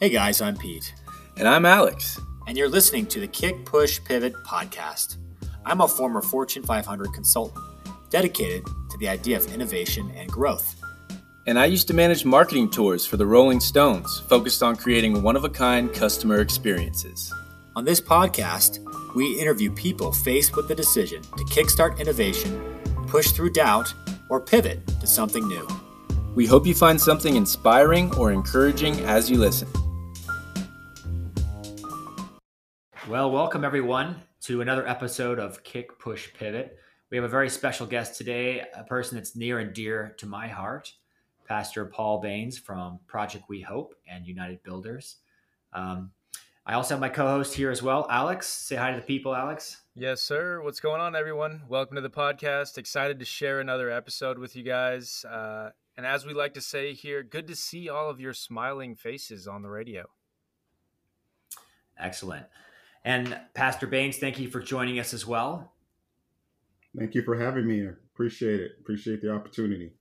Hey guys, I'm Pete. And I'm Alex. And you're listening to the Kick Push Pivot podcast. I'm a former Fortune 500 consultant dedicated to the idea of innovation and growth. And I used to manage marketing tours for the Rolling Stones, focused on creating one of a kind customer experiences. On this podcast, we interview people faced with the decision to kickstart innovation, push through doubt, or pivot to something new. We hope you find something inspiring or encouraging as you listen. Well, welcome everyone to another episode of Kick Push Pivot. We have a very special guest today, a person that's near and dear to my heart, Pastor Paul Bains from Project We Hope and United Builders. Um, I also have my co-host here as well, Alex. Say hi to the people, Alex. Yes, sir. What's going on, everyone? Welcome to the podcast. Excited to share another episode with you guys. Uh, and as we like to say here, good to see all of your smiling faces on the radio. Excellent. And Pastor Bains, thank you for joining us as well. Thank you for having me. I appreciate it. Appreciate the opportunity.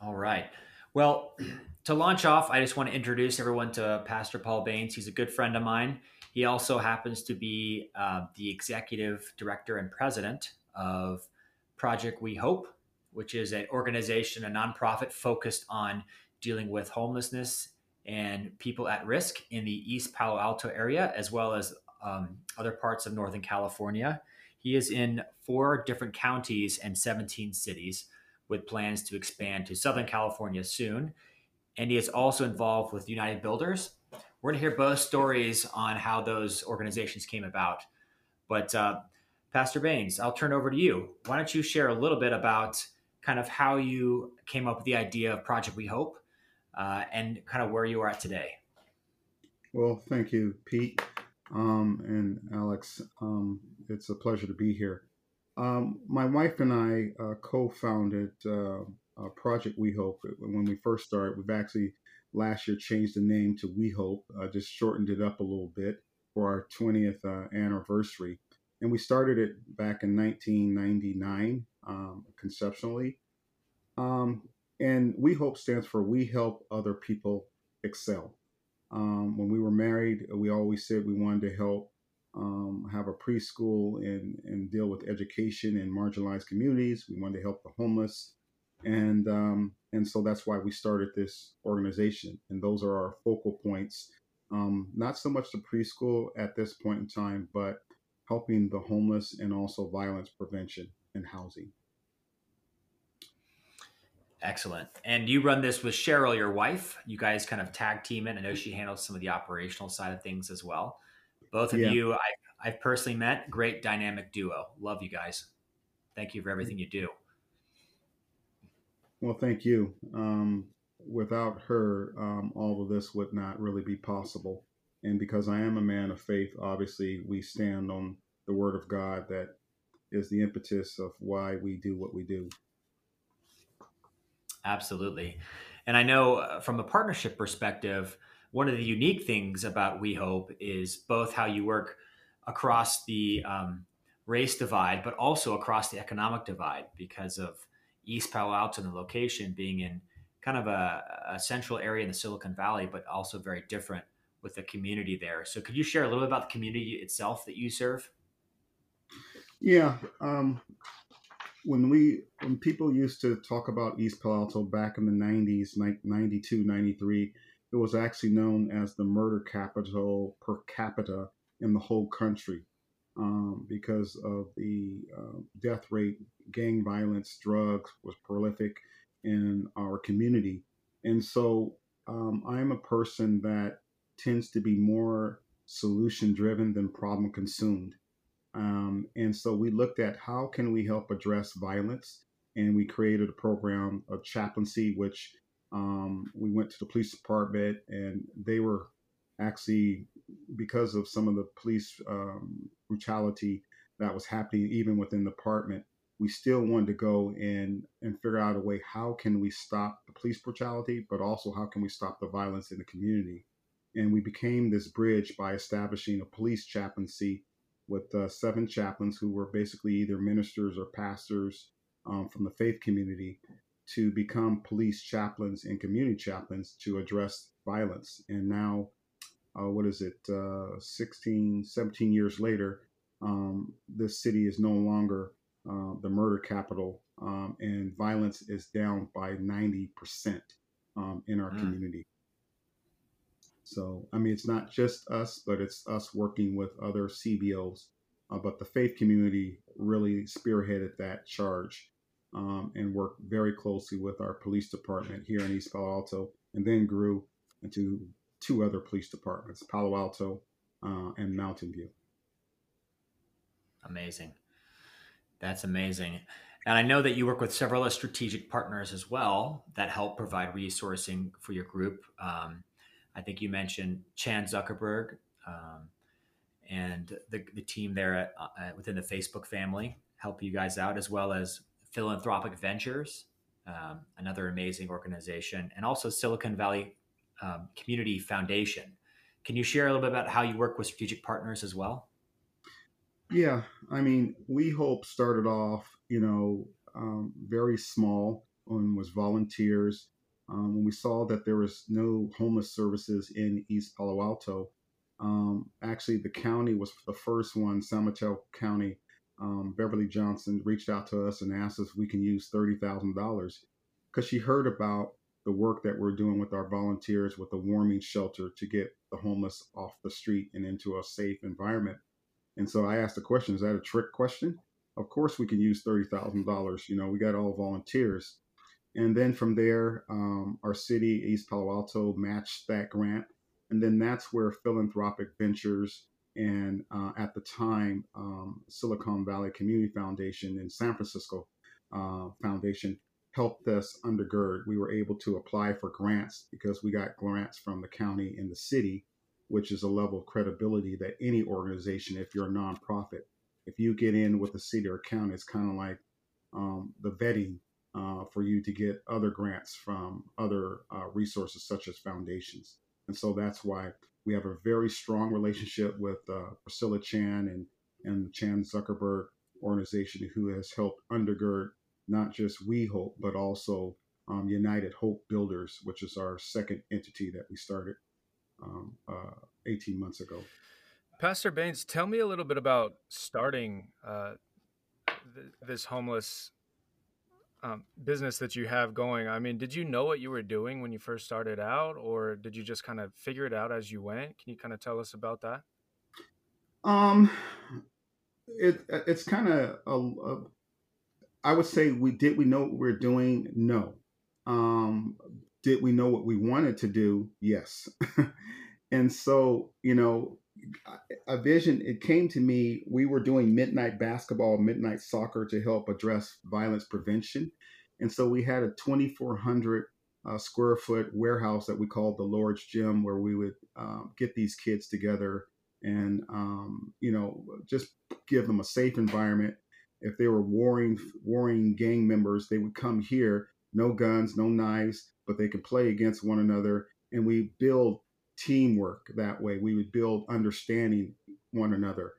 All right. Well, to launch off, I just want to introduce everyone to Pastor Paul Bains. He's a good friend of mine. He also happens to be uh, the executive director and president of Project We Hope, which is an organization, a nonprofit focused on dealing with homelessness and people at risk in the East Palo Alto area, as well as um, other parts of Northern California. He is in four different counties and 17 cities with plans to expand to Southern California soon. And he is also involved with United Builders. We're going to hear both stories on how those organizations came about. But uh, Pastor Bains, I'll turn over to you. Why don't you share a little bit about kind of how you came up with the idea of Project We Hope uh, and kind of where you are at today. Well, thank you, Pete um, and Alex. Um, it's a pleasure to be here. Um, my wife and I uh, co-founded uh, Project We Hope. When we first started, we've actually last year changed the name to We Hope, uh, just shortened it up a little bit for our 20th uh, anniversary. And we started it back in 1999, um, conceptually. Um, and We Hope stands for We Help Other People Excel. Um, when we were married, we always said we wanted to help um, have a preschool and, and deal with education in marginalized communities. We wanted to help the homeless. And, um, and so that's why we started this organization. And those are our focal points. Um, not so much the preschool at this point in time, but helping the homeless and also violence prevention and housing. Excellent. And you run this with Cheryl, your wife. You guys kind of tag team it. I know she handles some of the operational side of things as well. Both of yeah. you, I, I've personally met. Great dynamic duo. Love you guys. Thank you for everything you do. Well, thank you. Um, without her, um, all of this would not really be possible. And because I am a man of faith, obviously, we stand on the word of God that is the impetus of why we do what we do. Absolutely. And I know uh, from a partnership perspective, one of the unique things about We Hope is both how you work across the um, race divide, but also across the economic divide because of East Palo Alto and the location being in kind of a, a, central area in the Silicon Valley, but also very different with the community there. So, could you share a little bit about the community itself that you serve? Yeah. Um, when we when people used to talk about East Palo Alto back in the 90s, 92, 93, it was actually known as the murder capital per capita in the whole country um, because of the uh, death rate, gang violence, drugs was prolific in our community. And so um, I'm a person that tends to be more solution driven than problem consumed. Um, and so we looked at how can we help address violence, and we created a program of chaplaincy, which um, we went to the police department, and they were actually because of some of the police um, brutality that was happening even within the department. We still wanted to go and and figure out a way how can we stop the police brutality, but also how can we stop the violence in the community. And we became this bridge by establishing a police chaplaincy with uh, seven chaplains who were basically either ministers or pastors um, from the faith community to become police chaplains and community chaplains to address violence. And now, uh, what is it, uh, 16, 17 years later, um, this city is no longer uh, the murder capital, um, and violence is down by 90% um, in our mm. community. So, I mean, it's not just us, but it's us working with other CBOs. Uh, but the faith community really spearheaded that charge um, and worked very closely with our police department here in East Palo Alto, and then grew into two other police departments, Palo Alto uh, and Mountain View. Amazing. That's amazing. And I know that you work with several strategic partners as well that help provide resourcing for your group. Um, I think you mentioned Chan Zuckerberg um, and the, the team there at, uh, within the Facebook family help you guys out, as well as Philanthropic Ventures, um, another amazing organization, and also Silicon Valley um, Community Foundation. Can you share a little bit about how you work with strategic partners as well? Yeah, I mean, We Hope started off, you know, um, very small and was volunteers. Um, when we saw that there was no homeless services in East Palo Alto, um, actually the county was the first one, San Mateo County, um, Beverly Johnson reached out to us and asked us if we can use $30,000 because she heard about the work that we're doing with our volunteers with the warming shelter to get the homeless off the street and into a safe environment. And so I asked the question, is that a trick question? Of course we can use $30,000. You know, we got all volunteers. And then from there, um, our city, East Palo Alto, matched that grant. And then that's where Philanthropic Ventures and uh, at the time, um, Silicon Valley Community Foundation in San Francisco uh, Foundation helped us undergird. We were able to apply for grants because we got grants from the county and the city which is a level of credibility that any organization, if you're a nonprofit, if you get in with a city or county, it's kind of like um, the vetting uh, for you to get other grants from other uh, resources such as foundations. And so that's why we have a very strong relationship with uh, Priscilla Chan and, and the Chan Zuckerberg organization, who has helped undergird not just We Hope, but also um, United Hope Builders, which is our second entity that we started um, uh, 18 months ago. Pastor Bains, tell me a little bit about starting uh, th- this homeless um, business that you have going. I mean, did you know what you were doing when you first started out, or did you just kind of figure it out as you went? Can you kind of tell us about that? Um, it it's kind of a, a, I would say we did we know what we are doing? No. Um, did we know what we wanted to do? Yes. and so, you know, a vision, it came to me. We were doing midnight basketball, midnight soccer to help address violence prevention. And so we had a 2,400 uh, square foot warehouse that we called the Lord's Gym, where we would um, get these kids together and, um, you know, just give them a safe environment. If they were warring, warring gang members, they would come here, no guns, no knives, but they could play against one another. And we build teamwork that way. We would build understanding one another.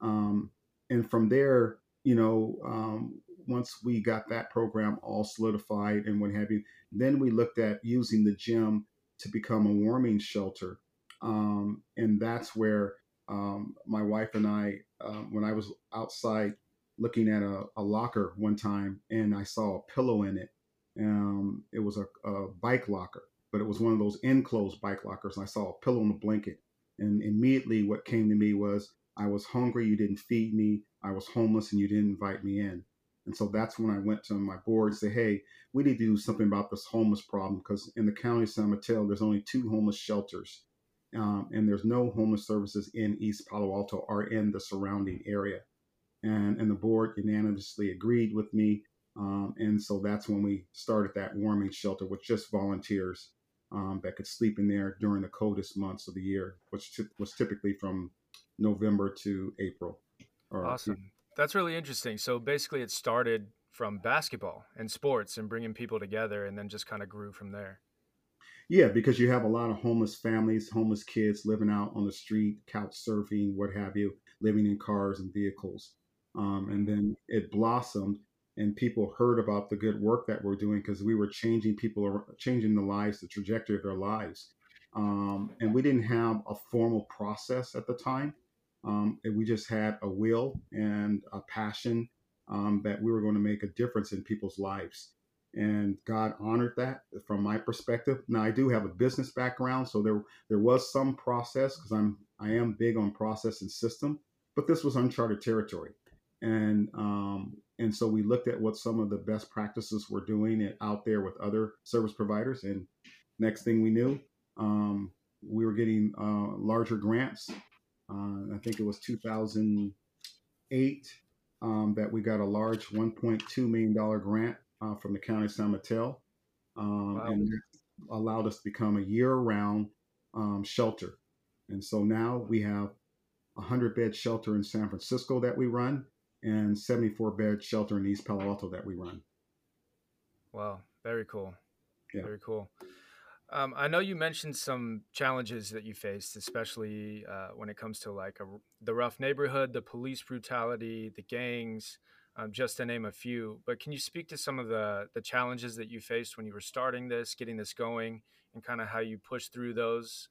Um, and from there, you know, um, once we got that program all solidified and what have you, then we looked at using the gym to become a warming shelter. Um, and that's where um, my wife and I, uh, when I was outside looking at a, a, locker one time and I saw a pillow in it, um, it was a, a, bike locker, but it was one of those enclosed bike lockers. And I saw a pillow and a blanket. And immediately what came to me was I was hungry, you didn't feed me. I was homeless and you didn't invite me in. And so that's when I went to my board and said, hey, we need to do something about this homeless problem because in the county of San Mateo, there's only two homeless shelters. Um, and there's no homeless services in East Palo Alto or in the surrounding area. And, and the board unanimously agreed with me um, and so that's when we started that warming shelter with just volunteers um, that could sleep in there during the coldest months of the year, which t- was typically from November to April. awesome. That's really interesting. So basically, it started from basketball and sports and bringing people together, and then just kind of grew from there. Yeah, because you have a lot of homeless families, homeless kids living out on the street, couch surfing, what have you, living in cars and vehicles. Um, and then it blossomed and people heard about the good work that we're doing because we were changing people, changing the lives, the trajectory of their lives. Um, and we didn't have a formal process at the time. Um, we just had a will and a passion um, that we were going to make a difference in people's lives. And God honored that from my perspective. Now I do have a business background, so there there was some process because I'm I am big on process and system, but this was uncharted territory, and um, and so we looked at what some of the best practices were doing out there with other service providers, and next thing we knew, um, we were getting uh, larger grants. Uh, I think it was 2008 um, that we got a large 1.2 million dollar grant uh, from the county of San Mateo, um, wow. and allowed us to become a year-round um, shelter. And so now we have a 100-bed shelter in San Francisco that we run, and 74-bed shelter in East Palo Alto that we run. Wow, very cool. Yeah. Very cool. Um, I know you mentioned some challenges that you faced, especially uh, when it comes to like a, the rough neighborhood, the police brutality, the gangs, um, just to name a few. But can you speak to some of the the challenges that you faced when you were starting this, getting this going, and kind of how you pushed through those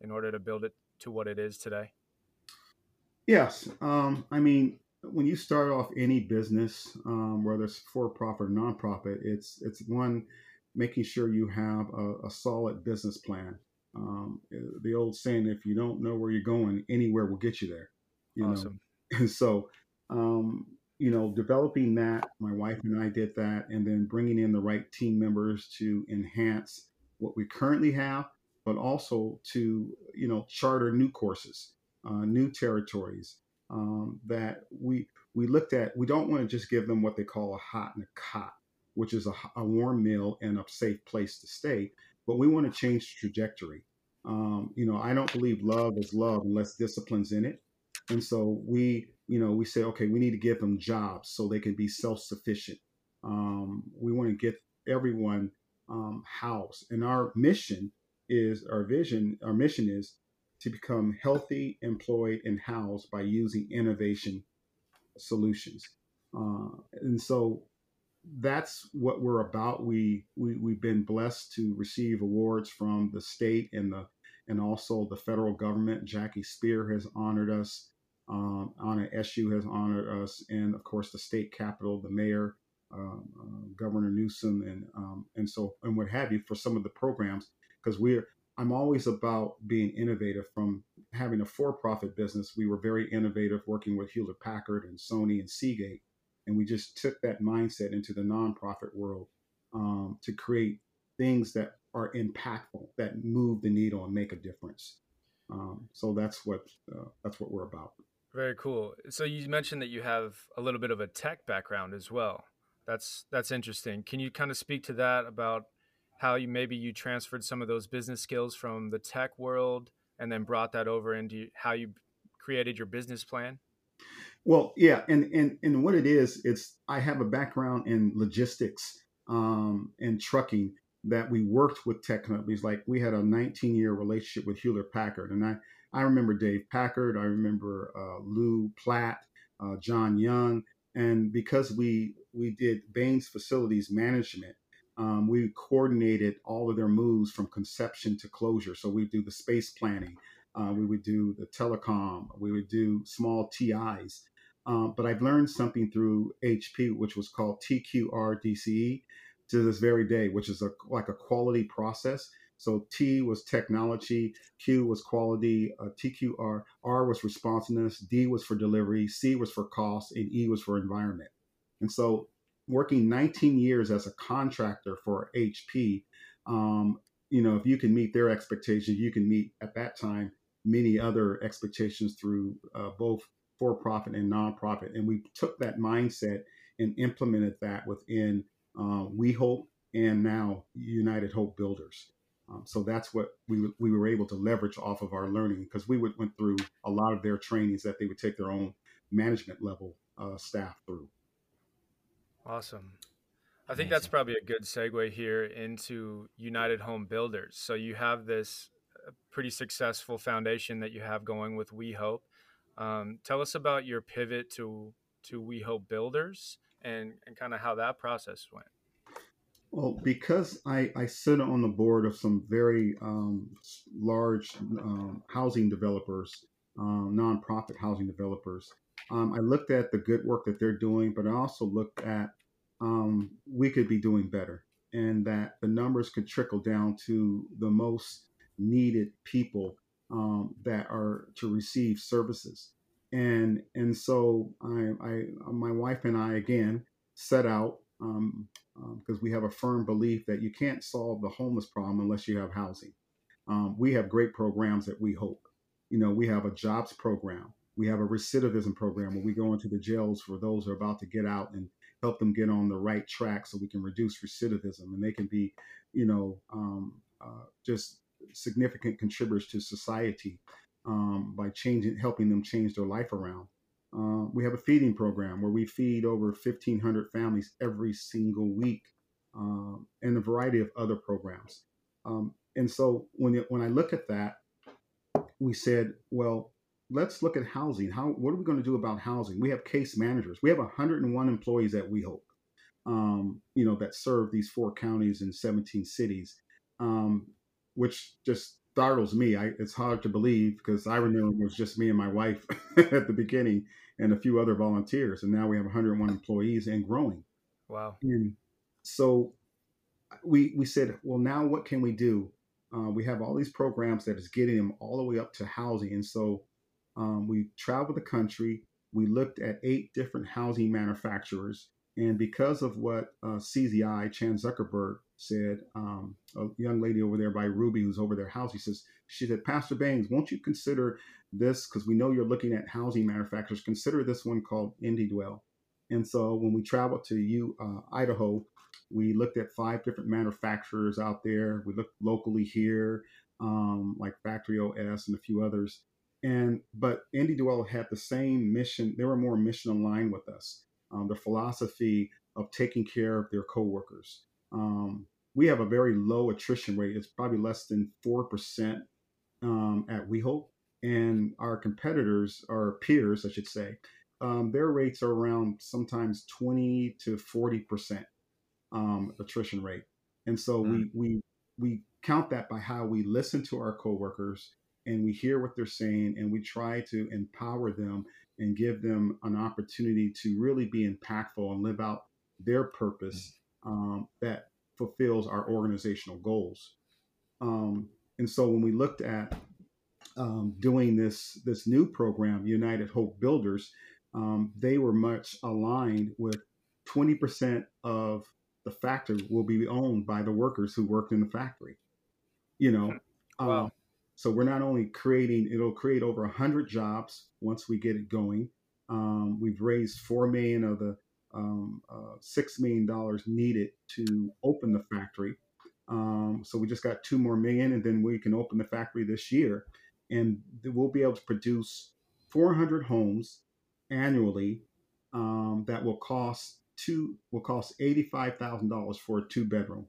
in order to build it to what it is today? Yes, um, I mean when you start off any business, um, whether it's for profit or nonprofit, it's it's one making sure you have a, a solid business plan. Um, the old saying, if you don't know where you're going, anywhere will get you there. You awesome. know, and so um, you know, developing that, my wife and I did that, and then bringing in the right team members to enhance what we currently have, but also to you know charter new courses, uh, new territories um, that we we looked at. We don't want to just give them what they call a hot and a cot which is a, a warm meal and a safe place to stay. But we want to change the trajectory. Um, you know, I don't believe love is love unless discipline's in it. And so we, you know, we say, okay, we need to give them jobs so they can be self-sufficient. Um, we want to get everyone um, housed, and our mission is our vision. Our mission is to become healthy, employed, and housed by using innovation solutions. Uh, and so that's what we're about. We, we we've been blessed to receive awards from the state and the and also the federal government. Jackie Speier has honored us. Um, Anna Eshoo has honored us, and of course the state capitol, the mayor, um, uh, Governor Newsom, and um, and so and what have you for some of the programs because we're I'm always about being innovative. From having a for-profit business, we were very innovative working with Hewlett Packard and Sony and Seagate and we just took that mindset into the nonprofit world um, to create things that are impactful, that move the needle and make a difference. Um, so that's what uh, that's what we're about. Very cool. So you mentioned that you have a little bit of a tech background as well. That's that's interesting. Can you kind of speak to that about how you maybe you transferred some of those business skills from the tech world and then brought that over into how you created your business plan? Well, yeah, and and and what it is, it's I have a background in logistics um, and trucking that we worked with tech companies. Like we had a 19 year relationship with Hewlett Packard, and I I remember Dave Packard, I remember uh, Lew Platt, uh, John Young, and because we we did Bain's facilities management. Um, we coordinated all of their moves from conception to closure. So we do the space planning, uh, we would do the telecom, we would do small TIs, um, but I've learned something through HP, which was called TQRDCE to this very day, which is a, like a quality process. So T was technology, Q was quality, uh, TQR, R was responsiveness, D was for delivery, C was for cost, and E was for environment. And so working 19 years as a contractor for HP, um, you know, if you can meet their expectations, you can meet at that time many other expectations through uh, both for profit and nonprofit. And we took that mindset and implemented that within uh, We Hope and now United Hope Builders. Um, so that's what we, we were able to leverage off of our learning because we would, went through a lot of their trainings that they would take their own management level uh, staff through. Awesome. I think that's probably a good segue here into United Home Builders. So you have this uh, pretty successful foundation that you have going with We Hope. Um, tell us about your pivot to to We Hope Builders and, and kind of how that process went. Well, because I, I sit on the board of some very um, large um, housing developers, um, nonprofit housing developers, um, I looked at the good work that they're doing, but I also looked at um, we could be doing better and that the numbers could trickle down to the most needed people um, that are to receive services. And and so I, I my wife and I again set out because um, um, we have a firm belief that you can't solve the homeless problem unless you have housing. Um, we have great programs that we hope. You know, we have a jobs program. We have a recidivism program where we go into the jails for those who are about to get out and help them get on the right track so we can reduce recidivism and they can be, you know, um, uh, just significant contributors to society um, by changing, helping them change their life around. Uh, we have a feeding program where we feed over 1,500 families every single week, um, and a variety of other programs. Um, and so when when I look at that, we said, well, let's look at housing. How what are we going to do about housing? We have case managers. We have 101 employees at We Hope, um, you know, that serve these four counties and 17 cities, um, which just startles me. I, it's hard to believe because I remember it was just me and my wife at the beginning and a few other volunteers, and now we have 101 employees and growing. Wow. And so we we said, well, now what can we do? Uh, we have all these programs that is getting them all the way up to housing, and so um, we traveled the country. We looked at eight different housing manufacturers. And because of what uh, CZI, Chan Zuckerberg, said, um, a young lady over there by Ruby, who's over their house, he says, she said, Pastor Bains, won't you consider this? Because we know you're looking at housing manufacturers. Consider this one called IndieDwell. And so when we traveled to you, uh, Idaho, we looked at five different manufacturers out there. We looked locally here, um, like Factory OS and a few others. And but IndieDwell had the same mission. They were more mission aligned with us. Um, the philosophy of taking care of their coworkers. Um, we have a very low attrition rate. It's probably less than four percent um, at WeHope, and our competitors, our peers, I should say, um, their rates are around sometimes twenty to forty percent um, attrition rate. And so mm. we we we count that by how we listen to our coworkers and we hear what they're saying and we try to empower them and give them an opportunity to really be impactful and live out their purpose um, that fulfills our organizational goals. Um, and so when we looked at um, doing this this new program, United Hope Builders, um, they were much aligned with 20% of the factory will be owned by the workers who worked in the factory. You know, wow. So we're not only creating, it'll create over 100 jobs once we get it going. Um, we've raised four million of the um, uh, six million dollars needed to open the factory. Um, so we just got two more million, and then we can open the factory this year, and we'll be able to produce 400 homes annually um, that will cost two will cost eighty-five thousand dollars for a two bedroom,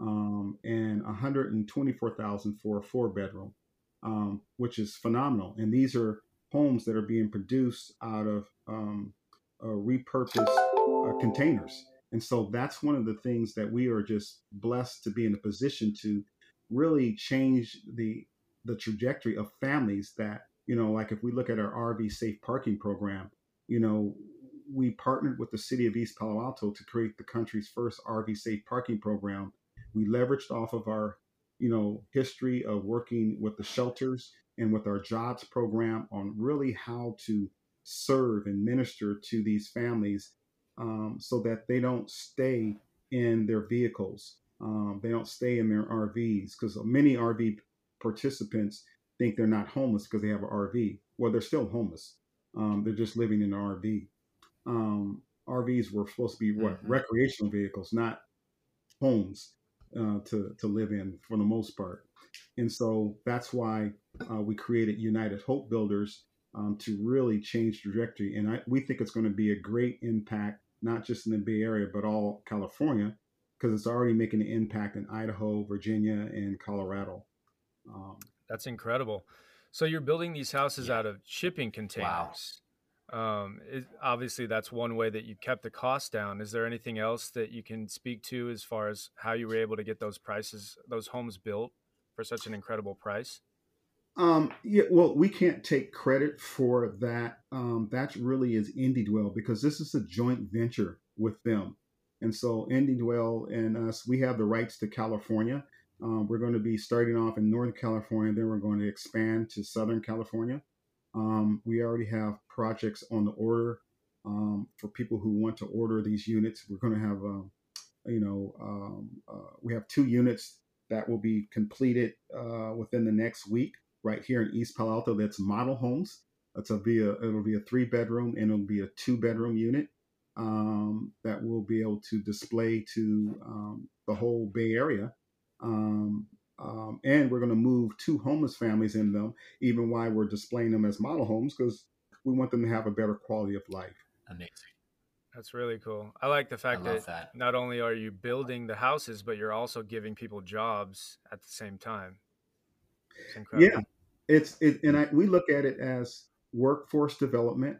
um, and one hundred and twenty-four thousand for a four bedroom um, which is phenomenal. And these are homes that are being produced out of um, uh, repurposed uh, containers. And so that's one of the things that we are just blessed to be in a position to really change the the trajectory of families that you know like if we look at our RV safe parking program you know we partnered with the city of East Palo Alto to create the country's first RV safe parking program we leveraged off of our you know, history of working with the shelters and with our jobs program on really how to serve and minister to these families um, so that they don't stay in their vehicles. Um, they don't stay in their RVs because many RV participants think they're not homeless because they have an RV. Well, they're still homeless. Um, they're just living in an RV. Um, RVs were supposed to be what mm-hmm. recreational vehicles, not homes uh, to to live in for the most part. And so that's why uh, we created United Hope Builders um, to really change trajectory. And I, we think it's going to be a great impact, not just in the Bay Area, but all California, because it's already making an impact in Idaho, Virginia, and Colorado. Um, that's incredible. So you're building these houses out of shipping containers. Um, obviously, that's one way that you kept the cost down. Is there anything else that you can speak to as far as how you were able to get those prices, those homes built for such an incredible price? Um, yeah, well, we can't take credit for that. Um, that really is Indie Dwell because this is a joint venture with them. And so Indie Dwell and us, we have the rights to California. Um, we're going to be starting off in Northern California, then we're going to expand to Southern California. Um, we already have projects on the order um, for people who want to order these units. We're going to have, um, you know, um, uh, we have two units that will be completed uh, within the next week right here in East Palo Alto. That's model homes. It's a be a it'll be a three bedroom and it'll be a two bedroom unit um, that will be able to display to um, the whole Bay Area. Um, um, and we're going to move two homeless families in them, even while we're displaying them as model homes, because we want them to have a better quality of life. Amazing. That's really cool. I like the fact that, that, not only are you building the houses, but you're also giving people jobs at the same time. It's yeah, it's it, and I, we look at it as workforce development.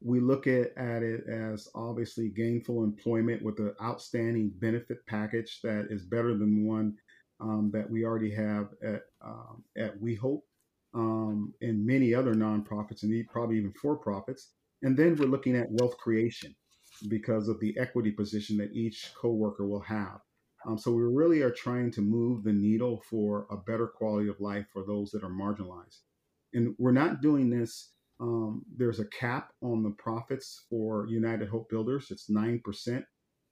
We look at, at it as obviously gainful employment with an outstanding benefit package that is better than one um, that we already have at um, at We Hope um, and many other nonprofits and probably even for profits. And then we're looking at wealth creation because of the equity position that each coworker will have. Um, so we really are trying to move the needle for a better quality of life for those that are marginalized. And we're not doing this. Um, there's a cap on the profits for United Hope Builders. It's nine percent,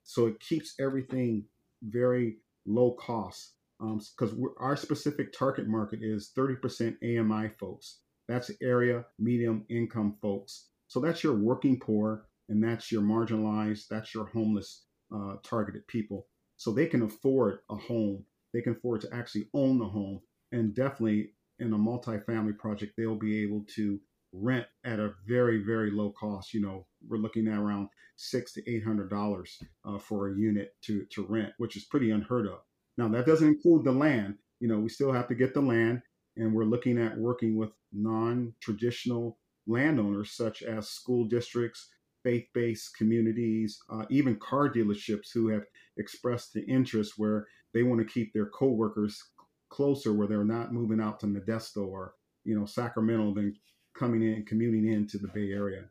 so it keeps everything very low cost because um, our specific target market is 30% AMI folks. That's area medium income folks. So that's your working poor and that's your marginalized, that's your homeless uh, targeted people. So they can afford a home. They can afford to actually own the home. And definitely in a multifamily project, they'll be able to rent at a very, very low cost. You know, we're looking at around six to eight hundred dollars uh, for a unit to to rent, which is pretty unheard of. Now, that doesn't include the land. You know, we still have to get the land, and we're looking at working with non traditional landowners such as school districts, faith based communities, uh, even car dealerships who have expressed the interest where they want to keep their coworkers closer, where they're not moving out to Modesto or, you know, Sacramento, then coming in, commuting into the Bay Area.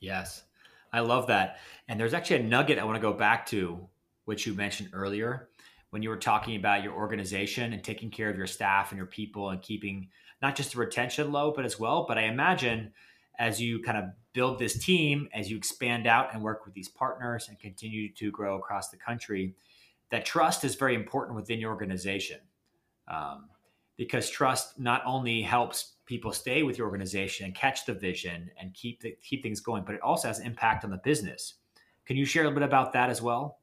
Yes, I love that. And there's actually a nugget I want to go back to which you mentioned earlier when you were talking about your organization and taking care of your staff and your people and keeping not just the retention low, but as well. But I imagine as you kind of build this team, as you expand out and work with these partners and continue to grow across the country, that trust is very important within your organization. Um, because trust not only helps people stay with your organization and catch the vision and keep the, keep things going, but it also has impact on the business. Can you share a little bit about that as well?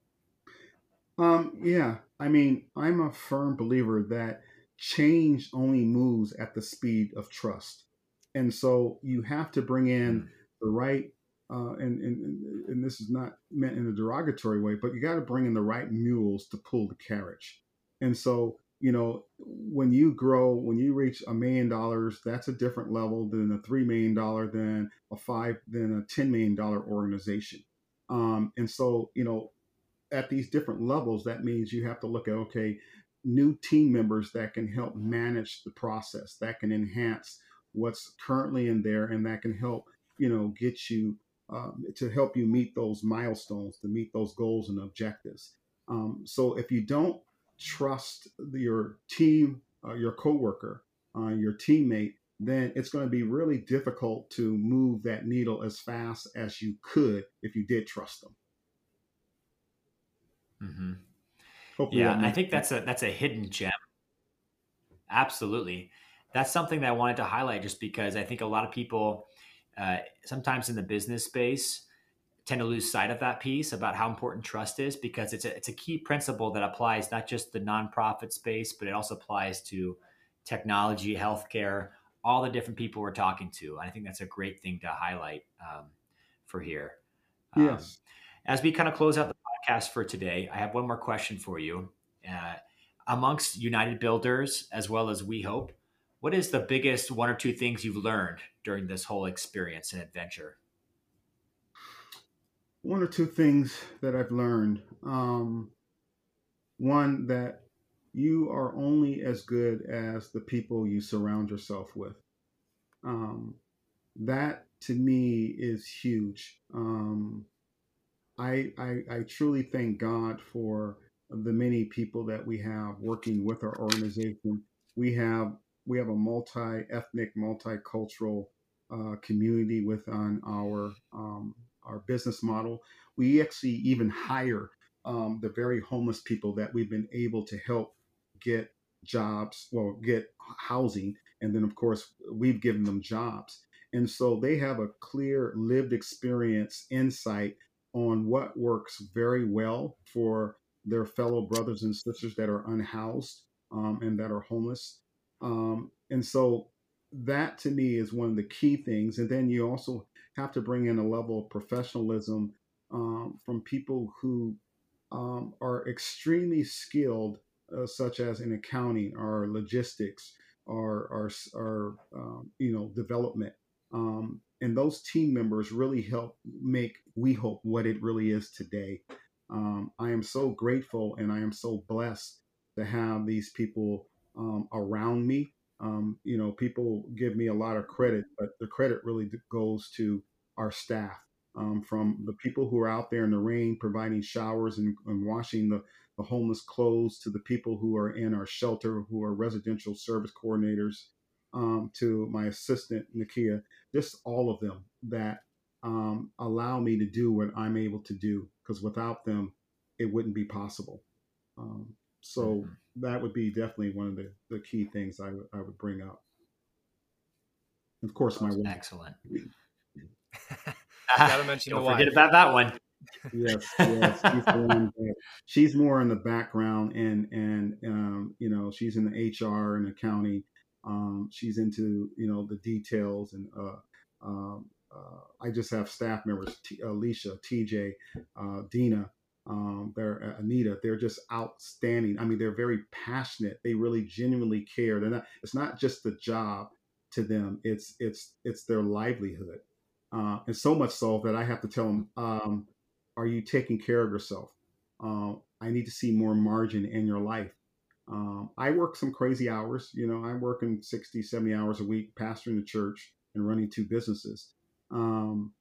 Um, yeah, I mean, I'm a firm believer that change only moves at the speed of trust, and so you have to bring in mm. the right. Uh, and, and and this is not meant in a derogatory way, but you got to bring in the right mules to pull the carriage. And so, you know, when you grow, when you reach a million dollars, that's a different level than a three million dollar, than a five, than a ten million dollar organization. Um, and so, you know, at these different levels, that means you have to look at okay, new team members that can help manage the process, that can enhance what's currently in there, and that can help you know get you um, to help you meet those milestones, to meet those goals and objectives. Um, so if you don't trust your team, uh, your coworker, uh, your teammate, then it's going to be really difficult to move that needle as fast as you could if you did trust them. Mm-hmm. Yeah, I think that's a that's a hidden gem. Absolutely, that's something that I wanted to highlight, just because I think a lot of people, uh, sometimes in the business space, tend to lose sight of that piece about how important trust is, because it's a it's a key principle that applies not just the nonprofit space, but it also applies to technology, healthcare, all the different people we're talking to. I think that's a great thing to highlight um, for here. Um, yes. As we kind of close out the podcast for today, I have one more question for you. Uh, amongst United Builders as well as We Hope, what is the biggest one or two things you've learned during this whole experience and adventure? One or two things that I've learned. Um, one that you are only as good as the people you surround yourself with. Um, that to me is huge. Um, I, I, I truly thank God for the many people that we have working with our organization. We have we have a multi-ethnic, multicultural uh, community within our um, our business model. We actually even hire um, the very homeless people that we've been able to help get jobs, well, get housing, and then of course we've given them jobs. And so they have a clear lived experience insight on what works very well for their fellow brothers and sisters that are unhoused um, and that are homeless. Um, and so that to me is one of the key things. And then you also have to bring in a level of professionalism um, from people who um, are extremely skilled, uh, such as in accounting or logistics or, or, or um, you know, development. And those team members really help make We Hope what it really is today. Um, I am so grateful and I am so blessed to have these people um, around me. Um, you know, people give me a lot of credit, but the credit really goes to our staff. Um, from the people who are out there in the rain providing showers and, and washing the, the homeless clothes to the people who are in our shelter who are residential service coordinators um, to my assistant Nakia, just all of them that um, allow me to do what I'm able to do because without them, it wouldn't be possible. Um, so mm-hmm. that would be definitely one of the, the key things I would I would bring up. Of course, my wife. Excellent. Gotta mention Don't forget wife. about that one. yes, yes. She's, the one that- she's more in the background, and and um, you know she's in the HR and accounting. Um, she's into you know the details, and uh, um, uh, I just have staff members: T- Alicia, TJ, uh, Dina, um, they're uh, Anita. They're just outstanding. I mean, they're very passionate. They really genuinely care. They're not. It's not just the job to them. It's it's it's their livelihood, uh, and so much so that I have to tell them, um, "Are you taking care of yourself? Uh, I need to see more margin in your life." Um, I work some crazy hours. You know, I'm working 60, 70 hours a week, pastoring the church and running two businesses. Um,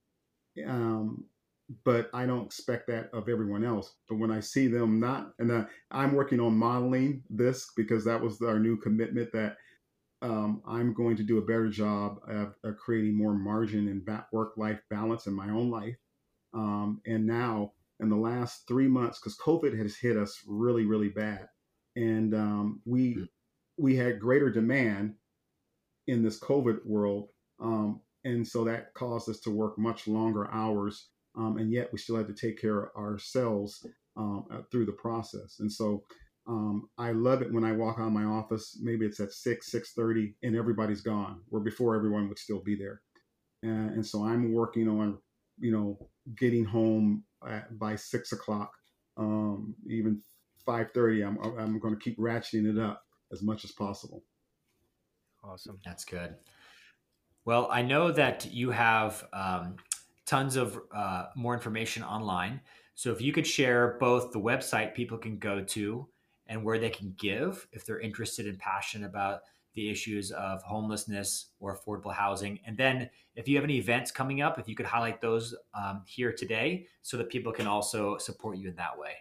um, but I don't expect that of everyone else. But when I see them not, and uh, I'm working on modeling this because that was our new commitment that um, I'm going to do a better job of, of creating more margin and work life balance in my own life. Um, and now, in the last three months, because COVID has hit us really, really bad, and um, we mm-hmm. we had greater demand in this COVID world, um, and so that caused us to work much longer hours um, and yet we still had to take care of ourselves um, uh, through the process. And so um, I love it when I walk out of my office. Maybe it's at six, six thirty, and everybody's gone. Where before everyone would still be there. And, and so I'm working on, you know, getting home at, by six o'clock, um, even five thirty. I'm I'm going to keep ratcheting it up as much as possible. Awesome. That's good. Well, I know that you have um, tons of uh, more information online. So if you could share both the website people can go to and where they can give if they're interested and passionate about the issues of homelessness or affordable housing. And then if you have any events coming up, if you could highlight those um, here today so that people can also support you in that way.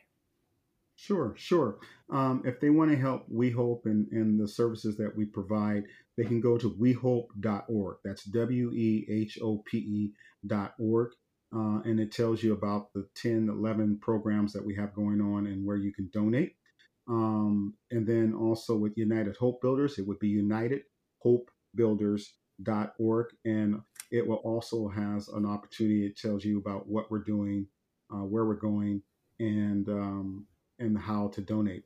Sure, sure. Um, if they want to help We Hope and, and the services that we provide, they can go to wehope.org. That's W E H O P E.org. Uh, and it tells you about the 10, 11 programs that we have going on and where you can donate. Um, and then also with United Hope Builders, it would be unitedhopebuilders.org. And it will also has an opportunity. It tells you about what we're doing, uh, where we're going, and um, and how to donate.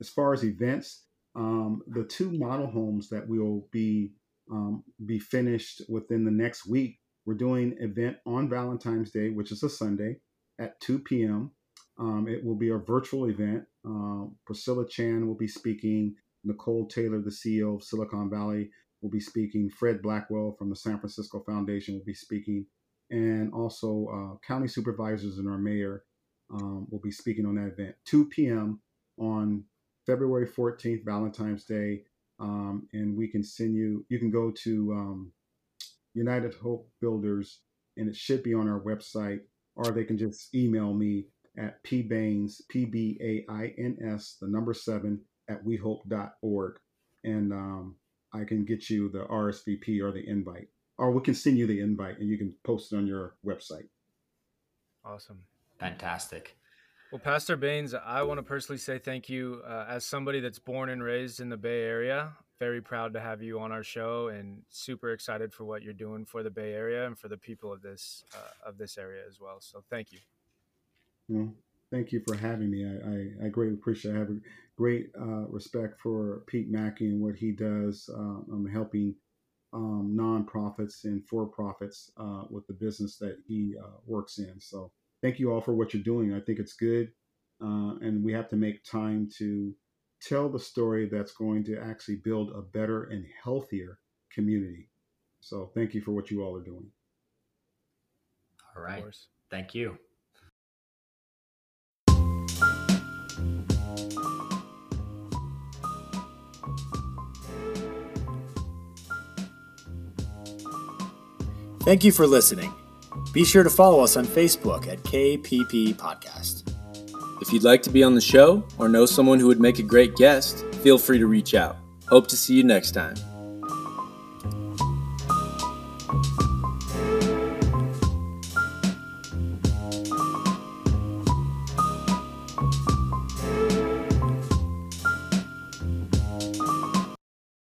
As far as events, um, the two model homes that will be um, be finished within the next week. We're doing event on Valentine's Day, which is a Sunday, at 2 p.m. Um, it will be a virtual event. Uh, Priscilla Chan will be speaking. Nicole Taylor, the CEO of Silicon Valley, will be speaking. Fred Blackwell from the San Francisco Foundation will be speaking. And also, uh, county supervisors and our mayor um, will be speaking on that event. 2 p.m. on February 14th, Valentine's Day. Um, and we can send you, you can go to um, United Hope Builders, and it should be on our website, or they can just email me at pbains, P B A I N S, the number seven, at wehope.org. And um, I can get you the RSVP or the invite, or we can send you the invite and you can post it on your website. Awesome. Fantastic. Well, Pastor Bains, I want to personally say thank you. Uh, as somebody that's born and raised in the Bay Area, very proud to have you on our show, and super excited for what you're doing for the Bay Area and for the people of this uh, of this area as well. So, thank you. Well, thank you for having me. I, I, I greatly appreciate. It. I have a great uh, respect for Pete Mackey and what he does. Uh, I'm helping um, nonprofits and for profits uh, with the business that he uh, works in. So thank you all for what you're doing. I think it's good. Uh, and we have to make time to tell the story that's going to actually build a better and healthier community. So thank you for what you all are doing. All right. Thank you. Thank you for listening. Be sure to follow us on Facebook at KPP Podcast. If you'd like to be on the show or know someone who would make a great guest, feel free to reach out. Hope to see you next time.